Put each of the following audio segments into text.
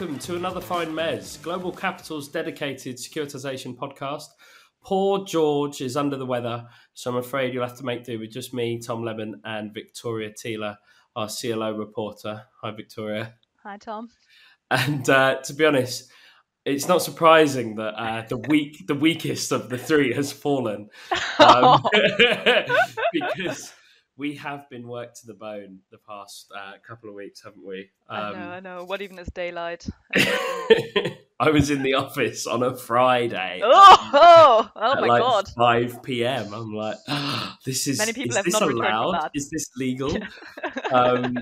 welcome to another fine Mezz, Global Capital's dedicated securitization podcast. Poor George is under the weather, so I'm afraid you'll have to make do with just me, Tom Lemmon, and Victoria Thiele, our CLO reporter. Hi, Victoria. Hi, Tom. And uh, to be honest, it's not surprising that uh, the weak, the weakest of the three has fallen, um, because we have been worked to the bone the past uh, couple of weeks, haven't we? Um, I know, I know. What even is daylight? I was in the office on a Friday. Oh, oh, oh my like god! Five p.m. I'm like, oh, this is. Many people is have this not allowed? Is this legal? um,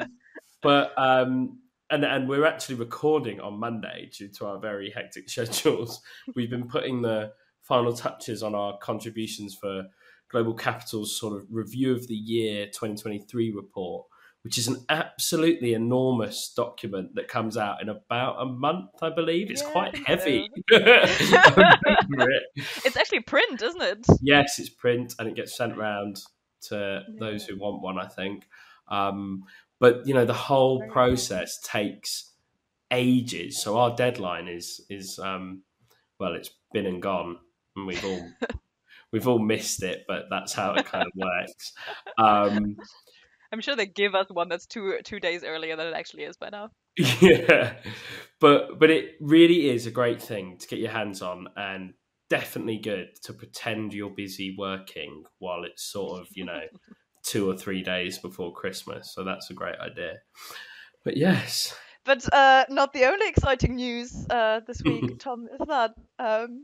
but um, and and we're actually recording on Monday due to our very hectic schedules. We've been putting the final touches on our contributions for GlobalCapital's sort of review of the year 2023 report, which is an absolutely enormous document that comes out in about a month, I believe. It's Yeah, quite heavy. it's actually print, isn't it? yes, it's print and it gets sent round to those who want one, I think. Um, but you know, the whole Very process takes ages. So our deadline is is um, well, it's been and gone, and we've all we've all missed it. But that's how it kind of works. Um, I'm sure they give us one that's two two days earlier than it actually is by now. yeah, but but it really is a great thing to get your hands on, and definitely good to pretend you're busy working while it's sort of you know two or three days before Christmas. So that's a great idea. But yes, But uh, not the only exciting news uh, this week, Tom, is that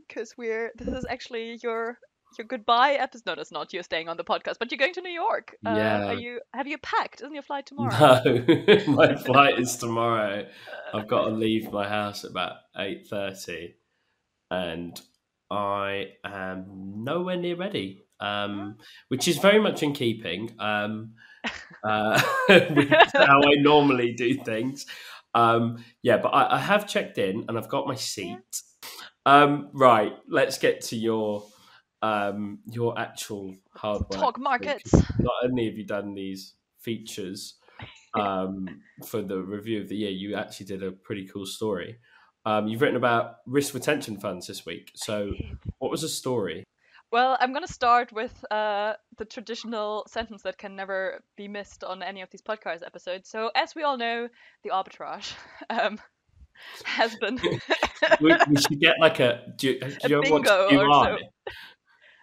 because we're this is actually your your goodbye episode. No, that's not. You're staying on the podcast, but you're going to New York. Uh, Yeah. Are you? Have you packed? Isn't your flight tomorrow? no, my flight is tomorrow. I've got to leave my house at about eight thirty, and I am nowhere near ready. Um, which is very much in keeping um, uh, with how I normally do things. Um, yeah, but I, I have checked in and I've got my seat. Um, right, let's get to your um, your actual hard work. Talk markets. Not only have you done these features um, for the review of the year, you actually did a pretty cool story. Um, you've written about risk retention funds this week. So, what was the story? Well, I'm going to start with uh, the traditional sentence that can never be missed on any of these podcast episodes. So, as we all know, the arbitrage um, has been. we, we should get like a. Do you, do A you ever watch bingo or so.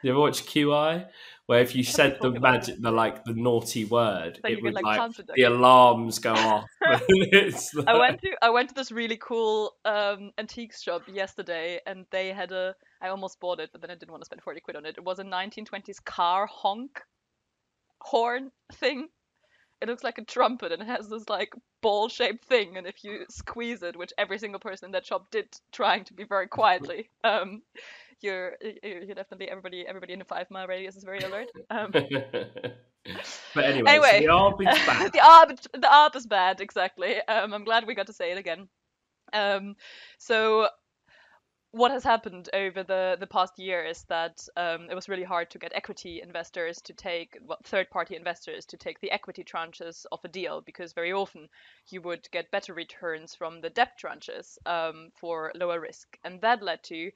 You ever watch QI? Where if you said the magic, the like the naughty word, it would like, like the alarms go off. It's I went to I went to this really cool um, antiques shop yesterday, and they had a. I almost bought it, but then I didn't want to spend forty quid on it. It was a 1920s car honk horn thing. It looks like a trumpet, and it has this like ball-shaped thing. And if you squeeze it, which every single person in that shop did, trying to be very quietly, um, you're you're definitely everybody everybody in a five mile radius is very alert. Um, but anyway, Anyway. so the arb is back. the arb the arb is bad exactly um i'm glad we got to say it again um so what has happened over the the past year is that um, it was really hard to get equity investors to take well, third party investors to take the equity tranches of a deal because very often you would get better returns from the debt tranches um, for lower risk and that led to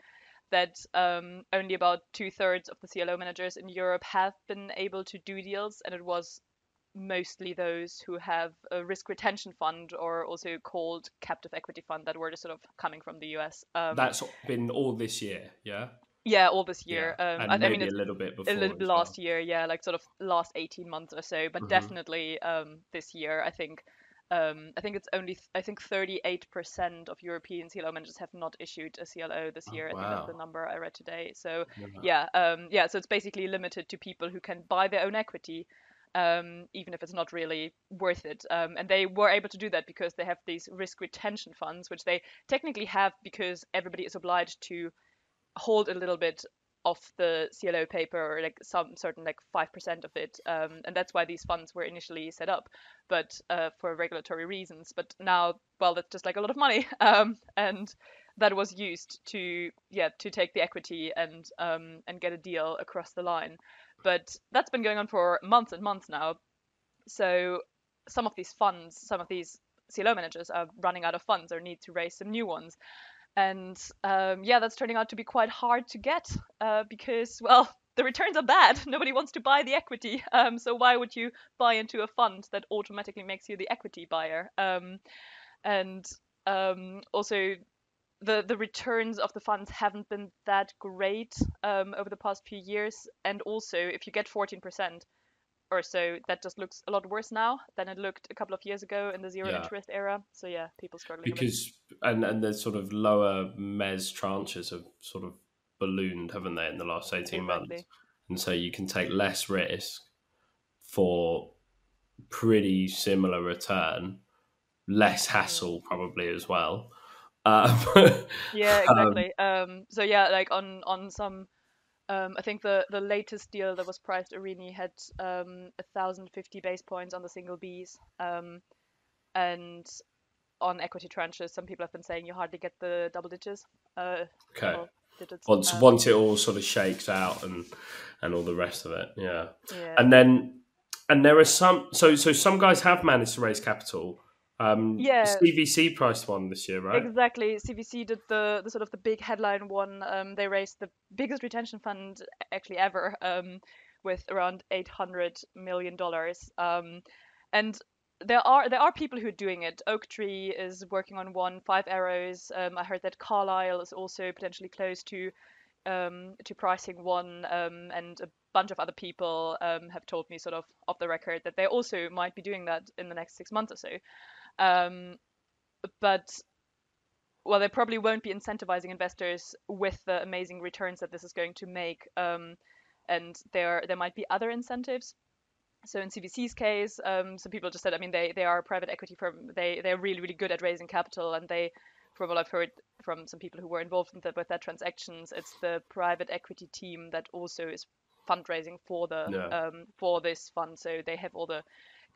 that um, only about two thirds of the CLO managers in Europe have been able to do deals, and it was mostly those who have a risk retention fund or also called captive equity fund that were just sort of coming from the US. Um, That's been all this year, yeah. yeah, all this year. Yeah. Um, and I, I maybe mean, a little bit before. a little as bit well. last year, yeah, like sort of last 18 months or so, but Mhm. definitely um, this year, I think. Um, I think it's only th- I think 38% of European CLO managers have not issued a CLO this Oh, year. I think that's the number I read today. So Yeah. yeah, um, yeah. So it's basically limited to people who can buy their own equity, um, even if it's not really worth it. Um, and they were able to do that because they have these risk retention funds, which they technically have because everybody is obliged to hold a little bit of the CLO paper or like some certain like five percent of it, um, and that's why these funds were initially set up, but uh, for regulatory reasons. But now, well, that's just like a lot of money, um, and that was used to yeah to take the equity and um, and get a deal across the line. But that's been going on for months and months now. So some of these funds, some of these CLO managers are running out of funds or need to raise some new ones. And um, yeah, that's turning out to be quite hard to get uh, because, well, the returns are bad. Nobody wants to buy the equity. Um, so why would you buy into a fund that automatically makes you the equity buyer? Um, and um, also, the the returns of the funds haven't been that great um, over the past few years. And also, if you get 14% or so, that just looks a lot worse now than it looked a couple of years ago in the zero Yeah. interest era. So yeah, people struggling. because and and the sort of lower mezz tranches have sort of ballooned, haven't they, in the last eighteen months? And so you can take less risk for pretty similar return, less hassle probably as well. Um, Yeah, um, exactly. Um, so yeah, like on on some, um, I think the the latest deal that was priced Arini had um a thousand fifty base points on the single Bs, um, and on equity tranches, some people have been saying you hardly get the double digits. Uh, okay. digits. Once um, once it all sort of shakes out and and all the rest of it, yeah. yeah. And then and there are some so so some guys have managed to raise capital. Um, Yeah. CVC priced one this year, right? Exactly. CVC did the, the sort of the big headline one. Um, they raised the biggest retention fund actually ever, um, with around eight hundred million dollars. Um, and there are there are people who are doing it. Oaktree is working on one. Five Arrows. Um, I heard that Carlyle is also potentially close to um, to pricing one, um, and a bunch of other people um, have told me sort of off the record that they also might be doing that in the next six months or so. Um, but well, they probably won't be incentivizing investors with the amazing returns that this is going to make. Um, and there there might be other incentives. So in CVC's case, um, some people just said, I mean, they, they are a private equity firm. They they're really really good at raising capital, and they, from what I've heard from some people who were involved in that with that transactions, it's the private equity team that also is fundraising for the Yeah. um, for this fund. So they have all the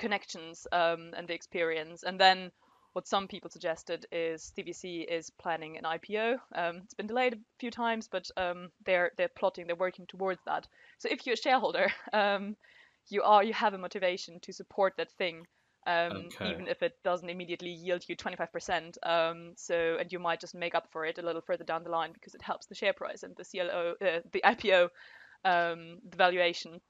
connections um, and the experience. And then what some people suggested is CVC is planning an IPO. Um, it's been delayed a few times, but um, they're they're plotting, they're working towards that. So if you're a shareholder, um, you are you have a motivation to support that thing. Um, Okay. even if it doesn't immediately yield you 25%. Um, so, and you might just make up for it a little further down the line because it helps the share price and the CLO, uh, the IPO, um, the valuation.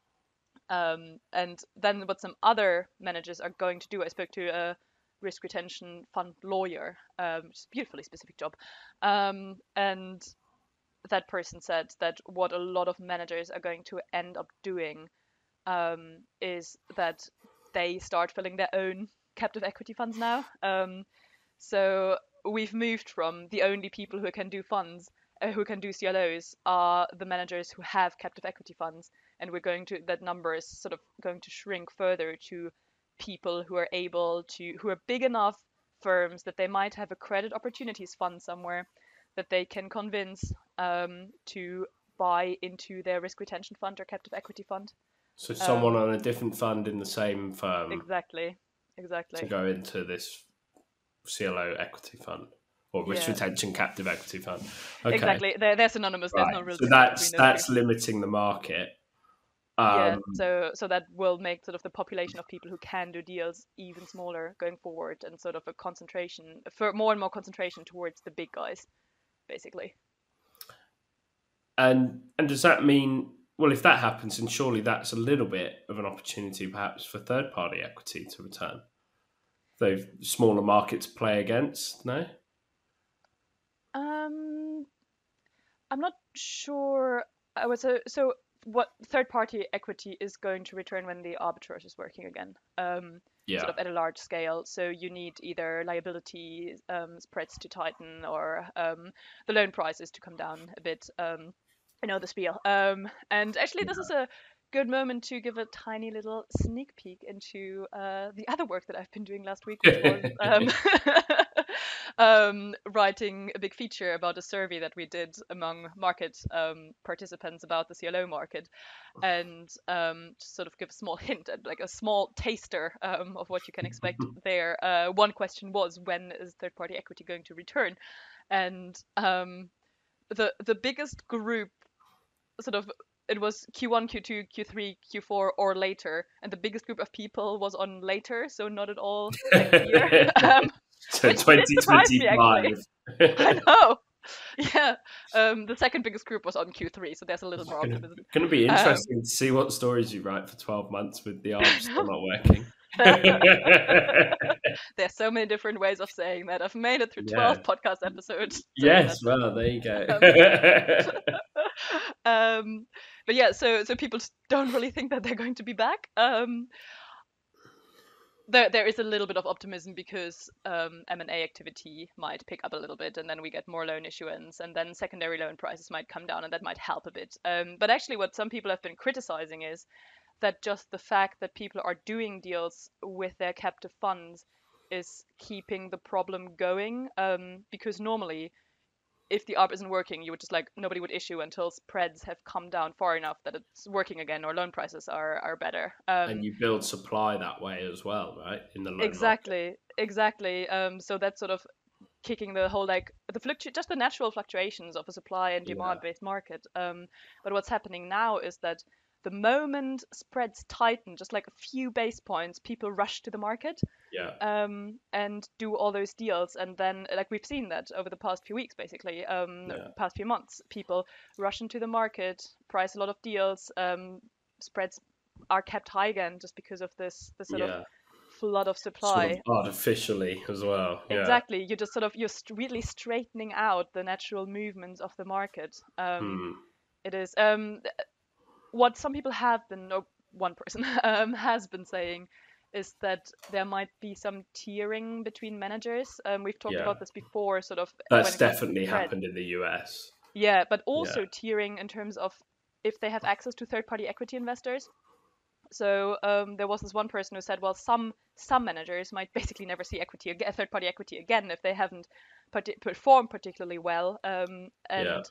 Um, and then what some other managers are going to do, I spoke to a risk retention fund lawyer, um, which is a beautifully specific job, um, and that person said that what a lot of managers are going to end up doing um, is that they start filling their own captive equity funds now. Um, so we've moved from the only people who can do funds, uh, who can do CLOs, are the managers who have captive equity funds, and we're going to that number is sort of going to shrink further to people who are able to who are big enough firms that they might have a credit opportunities fund somewhere that they can convince um, to buy into their risk retention fund or captive equity fund. So someone Um, on a different fund in the same firm Exactly, exactly. to go into this CLO equity fund or risk Yeah. retention captive equity fund. Okay. Exactly. They're, they're synonymous. There's no real so that's that's limiting the market. Yeah. Um, So so that will make sort of the population of people who can do deals even smaller going forward, and sort of a concentration for more and more concentration towards the big guys, basically. And and does that mean well if that happens then surely that's a little bit of an opportunity perhaps for third party equity to return. They've smaller markets play against, no? Um, I'm not sure. I was so so. What third party equity is going to return when the arbitrage is working again? Um, Yeah. sort of at a large scale. So you need either liability um, spreads to tighten or um, the loan prices to come down a bit. Um, I know the spiel. Um, and actually, this is a good moment to give a tiny little sneak peek into uh, the other work that I've been doing last week, which was um, um, writing a big feature about a survey that we did among market um, participants about the CLO market, and um, just sort of give a small hint and like a small taster um, of what you can expect there. Uh, one question was when is third-party equity going to return, and um, the the biggest group sort of it was Q1, Q2, Q3, Q4, or later, and the biggest group of people was on later, so not at all um, so surprise me, 2025. I know. Yeah. Um, the second biggest group was on Q3, so there's a little more optimism. Going to be Um, interesting to see what stories you write for 12 months with the arms still not working. There's so many different ways of saying that. I've made it through Yeah. 12 podcast episodes. so yes, well, there you go. um, but yeah, so so people don't really think that they're going to be back. Um, there there is a little bit of optimism because um, M&A activity might pick up a little bit, and then we get more loan issuance, and then secondary loan prices might come down, and that might help a bit. Um, but actually, what some people have been criticizing is that just the fact that people are doing deals with their captive funds is keeping the problem going. Um, because normally, if the ARB isn't working, you would just like nobody would issue until spreads have come down far enough that it's working again or loan prices are are better. Um, and you build supply that way as well, right? In the loan market. exactly, exactly. Um, so that's sort of kicking the whole like the fluctu- just the natural fluctuations of a supply and demand based market. Um, but what's happening now is that the moment spreads tighten, just like a few base points, people rush to the market Yeah. um, and do all those deals. And then, like we've seen that over the past few weeks, basically, um, Yeah. past few months, people rush into the market, price a lot of deals, um, spreads are kept high again just because of this, this sort yeah. of flood of Sort supply. of artificially as well. Yeah. Exactly, you're just sort of you're really straightening out the natural movements of the market. Um, Hmm. it is um what some people have been or one person um, has been saying is that there might be some tiering between managers um, we've talked Yeah. about this before sort of That's it comes to definitely happened in the US. yeah but also tiering in terms of if they have access to third party equity investors so um, there was this one person who said well some some managers might basically never see equity again third party equity again if they haven't performed particularly well um, and Yeah.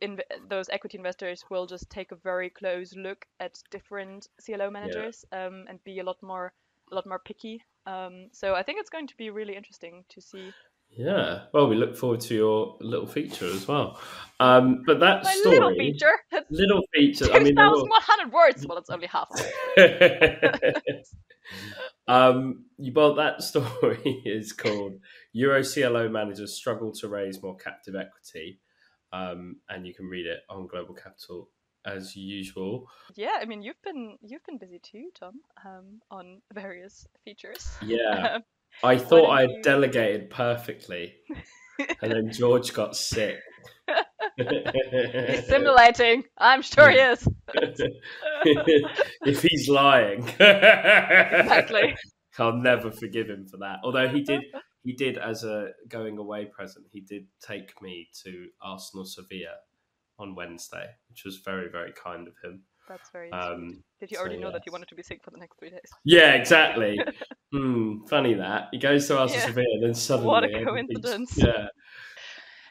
In those equity investors will just take a very close look at different CLO managers um, and be a lot more a lot more picky. Um, so I think it's going to be really interesting to see Yeah. Well, we look forward to your little feature as well. Um, but that my story, little feature. Little feature. two I mean, there thousand one hundred words. Well, it's only half. Um, you- well, that story is called Euro CLO managers struggle to raise more captive equity. Um, and you can read it on GlobalCapital as usual. Yeah, I mean you've been you've been busy too, Tom, um, on various features. Yeah. I thought I you- delegated perfectly, and then George got sick. He's simulating. I'm sure he is. if he's lying, Exactly. I'll never forgive him for that. Although he did, he did as a going away present, he did take me to Arsenal Sevilla on Wednesday, which was very, very kind of him. That's very. Um, Did you so already know that you wanted to be sick for the next three days? yeah, exactly. Hmm, funny that he goes to Arsenal Yeah. Sevilla, then suddenly What a coincidence. Yeah,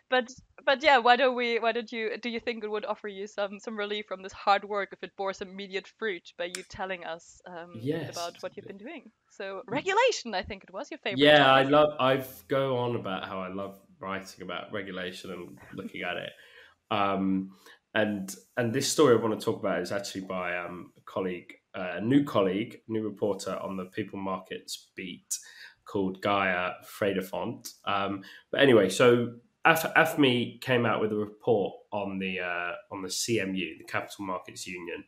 but but yeah why don't we why don't you do you think it would offer you some some relief from this hard work if it bore some immediate fruit by you telling us um, Yes. about what you've been doing so regulation i think it was your favorite Yeah, I love. I've go on about how I love writing about regulation and looking at it. Um, and and this story I want to talk about is actually by um, a colleague, uh, a new colleague, new reporter on the People Markets beat called Gaia Freydefont. Um, but anyway, so Af- AFME came out with a report on the uh, on the CMU, the Capital Markets Union.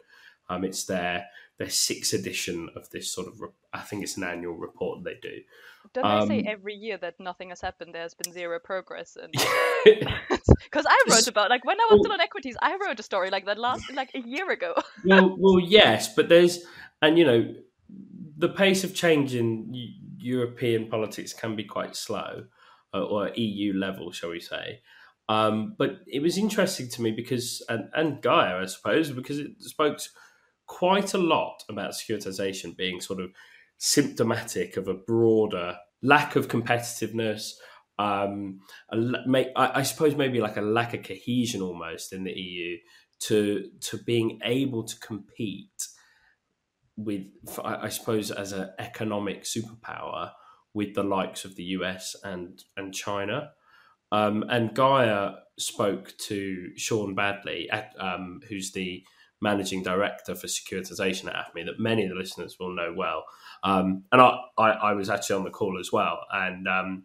Um, it's their their sixth edition of this sort of. Re- I think it's an annual report they do. don't they say um, every year that nothing has happened there's been zero progress and because i wrote about like when i was well- still on equities i wrote a story like that last like a year ago well, well, yes, but there's, and you know, the pace of change in European politics can be quite slow, or EU level, shall we say. Um, but it was interesting to me because, and, and Gaia, I suppose, because it spoke quite a lot about securitization being sort of symptomatic of a broader lack of competitiveness. Um, suppose maybe like a lack of cohesion almost in the EU to to being able to compete with, I suppose, as an economic superpower with the likes of the US and and China. Um, and Gaia spoke to Shaun Baddeley, at, um, who's the managing director for securitization at AFME that many of the listeners will know well. Um, and I, I, I, was actually on the call as well, and um,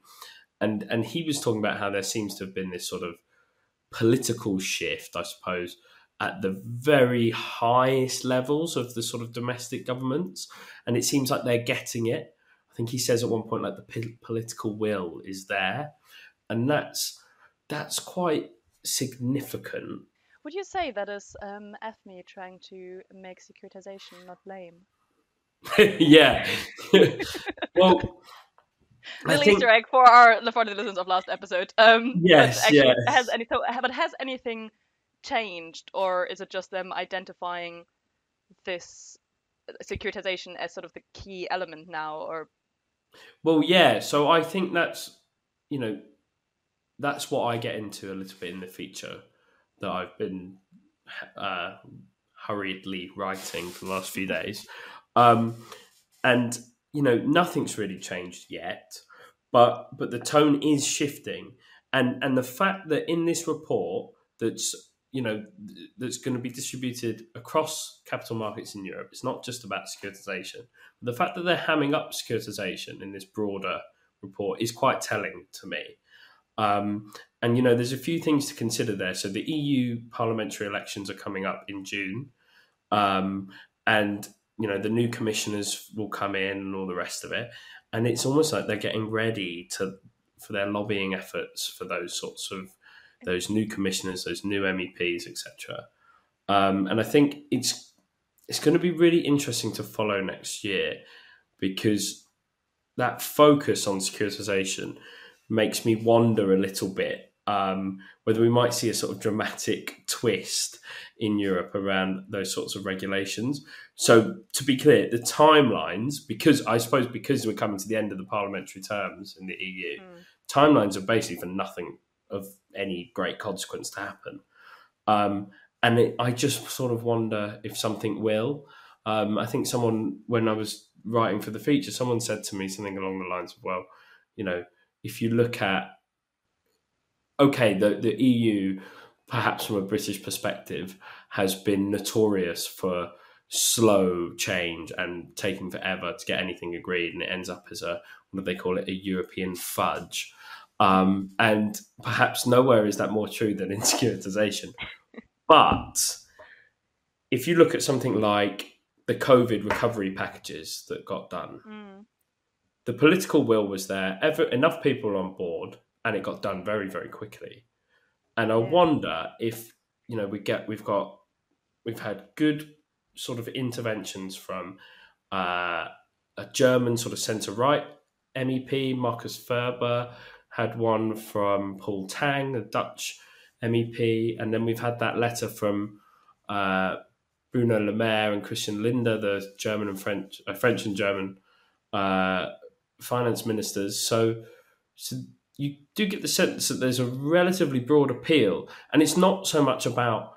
and and he was talking about how there seems to have been this sort of political shift, I suppose, at the very highest levels of the sort of domestic governments, and it seems like they're getting it. I think he says at one point like the p- political will is there, and that's that's quite significant. Would you say that is um, AFME trying to make securitization not lame? yeah. well, little think... Easter egg for our for the listeners of last episode. Um, yes, actually, yes. Has any, so, but has anything changed, or is it just them identifying this securitization as sort of the key element now? Or well, yeah. So I think that's you know that's what I get into a little bit in the feature that I've been uh, hurriedly writing for the last few days. Um, and you know nothing's really changed yet, but but the tone is shifting, and and the fact that in this report that's you know that's going to be distributed across capital markets in Europe. It's not just about securitization. The fact that they're hamming up securitization in this broader report is quite telling to me. Um, and you know, there's a few things to consider there. So the EU parliamentary elections are coming up in June, um, and you know the new commissioners will come in and all the rest of it and it's almost like they're getting ready to for their lobbying efforts for those sorts of those new commissioners those new meps etc um, and i think it's it's going to be really interesting to follow next year because that focus on securitization makes me wonder a little bit um, whether we might see a sort of dramatic twist in Europe around those sorts of regulations. So, to be clear, the timelines, because I suppose because we're coming to the end of the parliamentary terms in the EU, mm. timelines are basically for nothing of any great consequence to happen. Um, and it, I just sort of wonder if something will. Um, I think someone, when I was writing for the feature, someone said to me something along the lines of, well, you know, if you look at okay, the, the EU, perhaps from a British perspective, has been notorious for slow change and taking forever to get anything agreed, and it ends up as a what do they call it, a European fudge. Um, and perhaps nowhere is that more true than in securitization. but if you look at something like the COVID recovery packages that got done, mm. the political will was there. Ever enough people on board and it got done very very quickly. And I yeah. wonder if you know we get we've got we've had good sort of interventions from uh, a German sort of centre right MEP Markus Ferber had one from Paul Tang, a Dutch MEP, and then we've had that letter from uh, Bruno Le Maire and Christian Lindner, the German and French, uh, French and German uh, finance ministers. So, so you do get the sense that there's a relatively broad appeal, and it's not so much about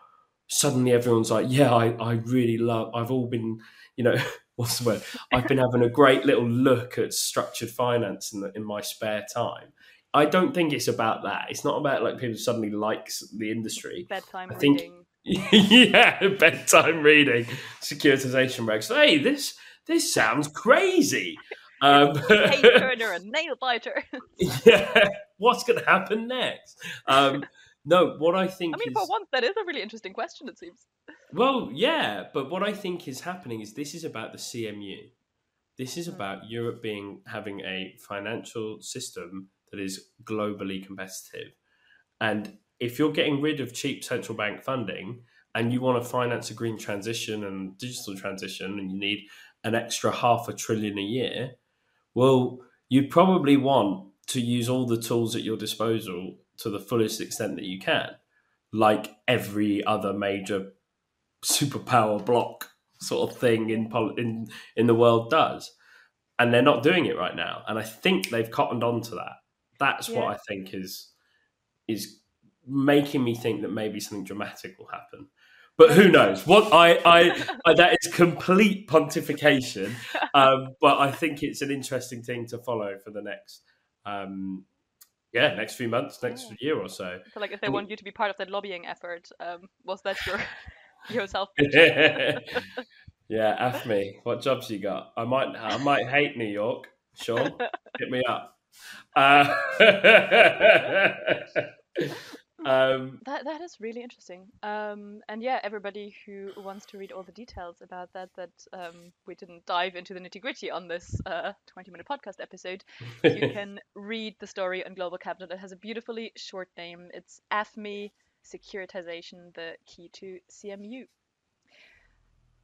suddenly everyone's like, yeah, I, I really love. I've all been, you know, what's the word? I've been having a great little look at structured finance in the, in my spare time. I don't think it's about that. It's not about like people suddenly likes the industry. Bedtime I think, reading. yeah, bedtime reading, securitization regs. Hey, this this sounds crazy. Um, Page turner and nail biter. yeah, what's going to happen next? Um, no, what I think. I mean, is, for once, that is a really interesting question. It seems. Well, yeah, but what I think is happening is this is about the CMU. This is hmm. about Europe being having a financial system that is globally competitive, and if you're getting rid of cheap central bank funding and you want to finance a green transition and digital transition, and you need an extra half a trillion a year, well, you probably want to use all the tools at your disposal to the fullest extent that you can, like every other major superpower block sort of thing in in in the world does. And they're not doing it right now. And I think they've cottoned on to that. That's yeah. what I think is is making me think that maybe something dramatic will happen. But who knows? What I, I, I that is complete pontification. Um, but I think it's an interesting thing to follow for the next, um, yeah, next few months, next yeah. year or so. So, like, if they want you to be part of that lobbying effort, um, was that your? yourself. yeah, F me. What jobs you got? I might I might hate New York. Sure, hit me up. Uh, um, That that is really interesting. Um, and yeah, everybody who wants to read all the details about that, that um, we didn't dive into the nitty gritty on this uh, 20 minute podcast episode, you can read the story on GlobalCapital. It has a beautifully short name. It's AFME Securitization, the key to CMU.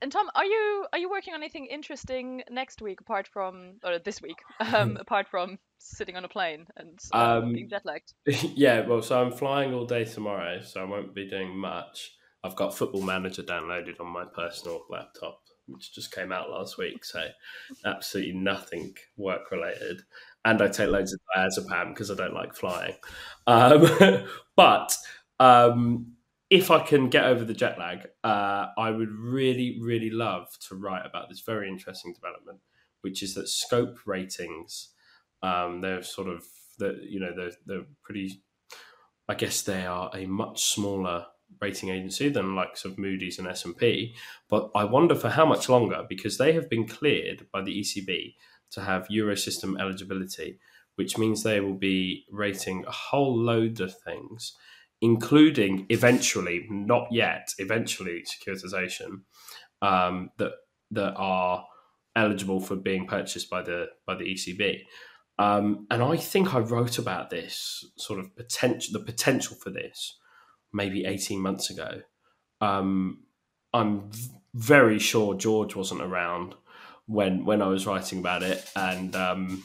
And Tom, are you are you working on anything interesting next week apart from or this week um, apart from sitting on a plane and um, Um, being jet lagged? yeah, well, so I'm flying all day tomorrow, so I won't be doing much. I've got Football Manager downloaded on my personal laptop, which just came out last week, so absolutely nothing work related. And I take loads of diazepam because I don't like flying. Um, but um, if I can get over the jet lag, uh, I would really, really love to write about this very interesting development, which is that scope ratings um, they're sort of the you know they're they're pretty. I guess they are a much smaller rating agency than likes of Moody's and S and P, but I wonder for how much longer because they have been cleared by the ECB to have Eurosystem eligibility, which means they will be rating a whole load of things, including eventually, not yet, eventually securitization um, that that are eligible for being purchased by the by the ECB. Um, and I think I wrote about this sort of potential, the potential for this, maybe eighteen months ago. Um, I'm very sure George wasn't around when when I was writing about it, and um,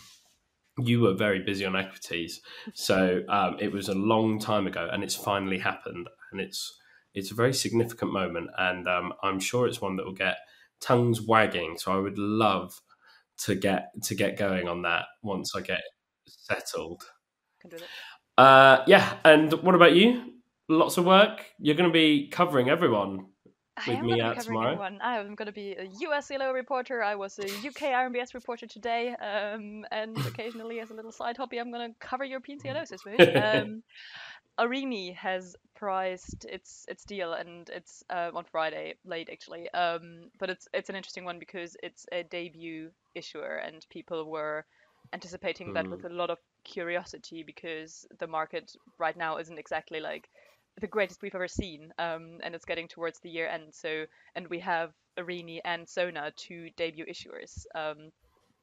you were very busy on equities. So um, it was a long time ago, and it's finally happened, and it's it's a very significant moment, and um, I'm sure it's one that will get tongues wagging. So I would love to get to get going on that once I get settled. Can do that. Uh, yeah, and what about you? Lots of work. You're going to be covering everyone. I am me out covering tomorrow. everyone. I'm going to be a US CLO reporter. I was a UK RMBS reporter today, um, and occasionally, as a little side hobby, I'm going to cover European CLOs this week. Um, Arini has priced its its deal, and it's uh, on Friday late actually. Um, but it's it's an interesting one because it's a debut issuer, and people were anticipating that with a lot of curiosity because the market right now isn't exactly like the greatest we've ever seen, um, and it's getting towards the year end. So, and we have Arini and Sona, two debut issuers. Um,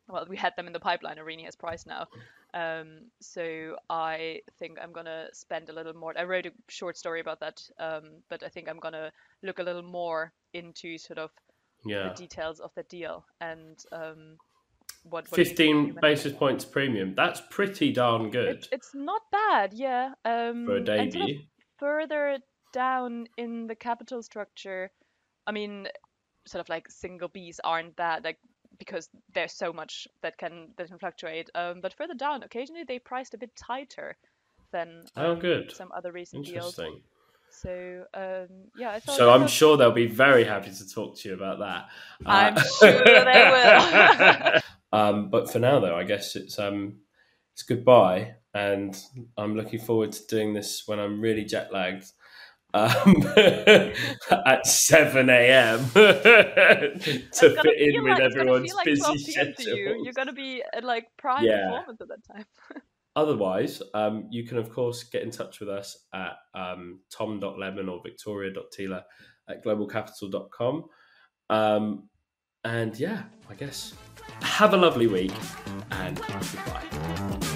well, we had them in the pipeline. Arini has priced now. Um, so I think I'm gonna spend a little more. I wrote a short story about that, um, but I think I'm gonna look a little more into sort of Yeah, the details of the deal and um, what. what it means for fifteen basis points premium. That's pretty darn good It's, it's not bad, yeah. Um, for a debut. Further down in the capital structure, I mean, sort of like single Bs aren't that like because there's so much that can that can fluctuate. Um, but further down, occasionally they priced a bit tighter than Oh, um, good. some other recent deals. So um, yeah, I thought. So I'm thought- sure they'll be very happy to talk to you about that. I'm Uh, sure they will. um, but for now, though, I guess it's um, it's goodbye, and I'm looking forward to doing this when I'm really jet lagged. Um, at 7 a.m. to fit in with like, everyone's like busy 12 p.m. to you. schedule. You're gonna be at like prime Yeah. performance at that time. Otherwise, um, you can, of course, get in touch with us at um, tom.lemmon or victoria.thiele at globalcapital.com. Um, and yeah, I guess have a lovely week and goodbye.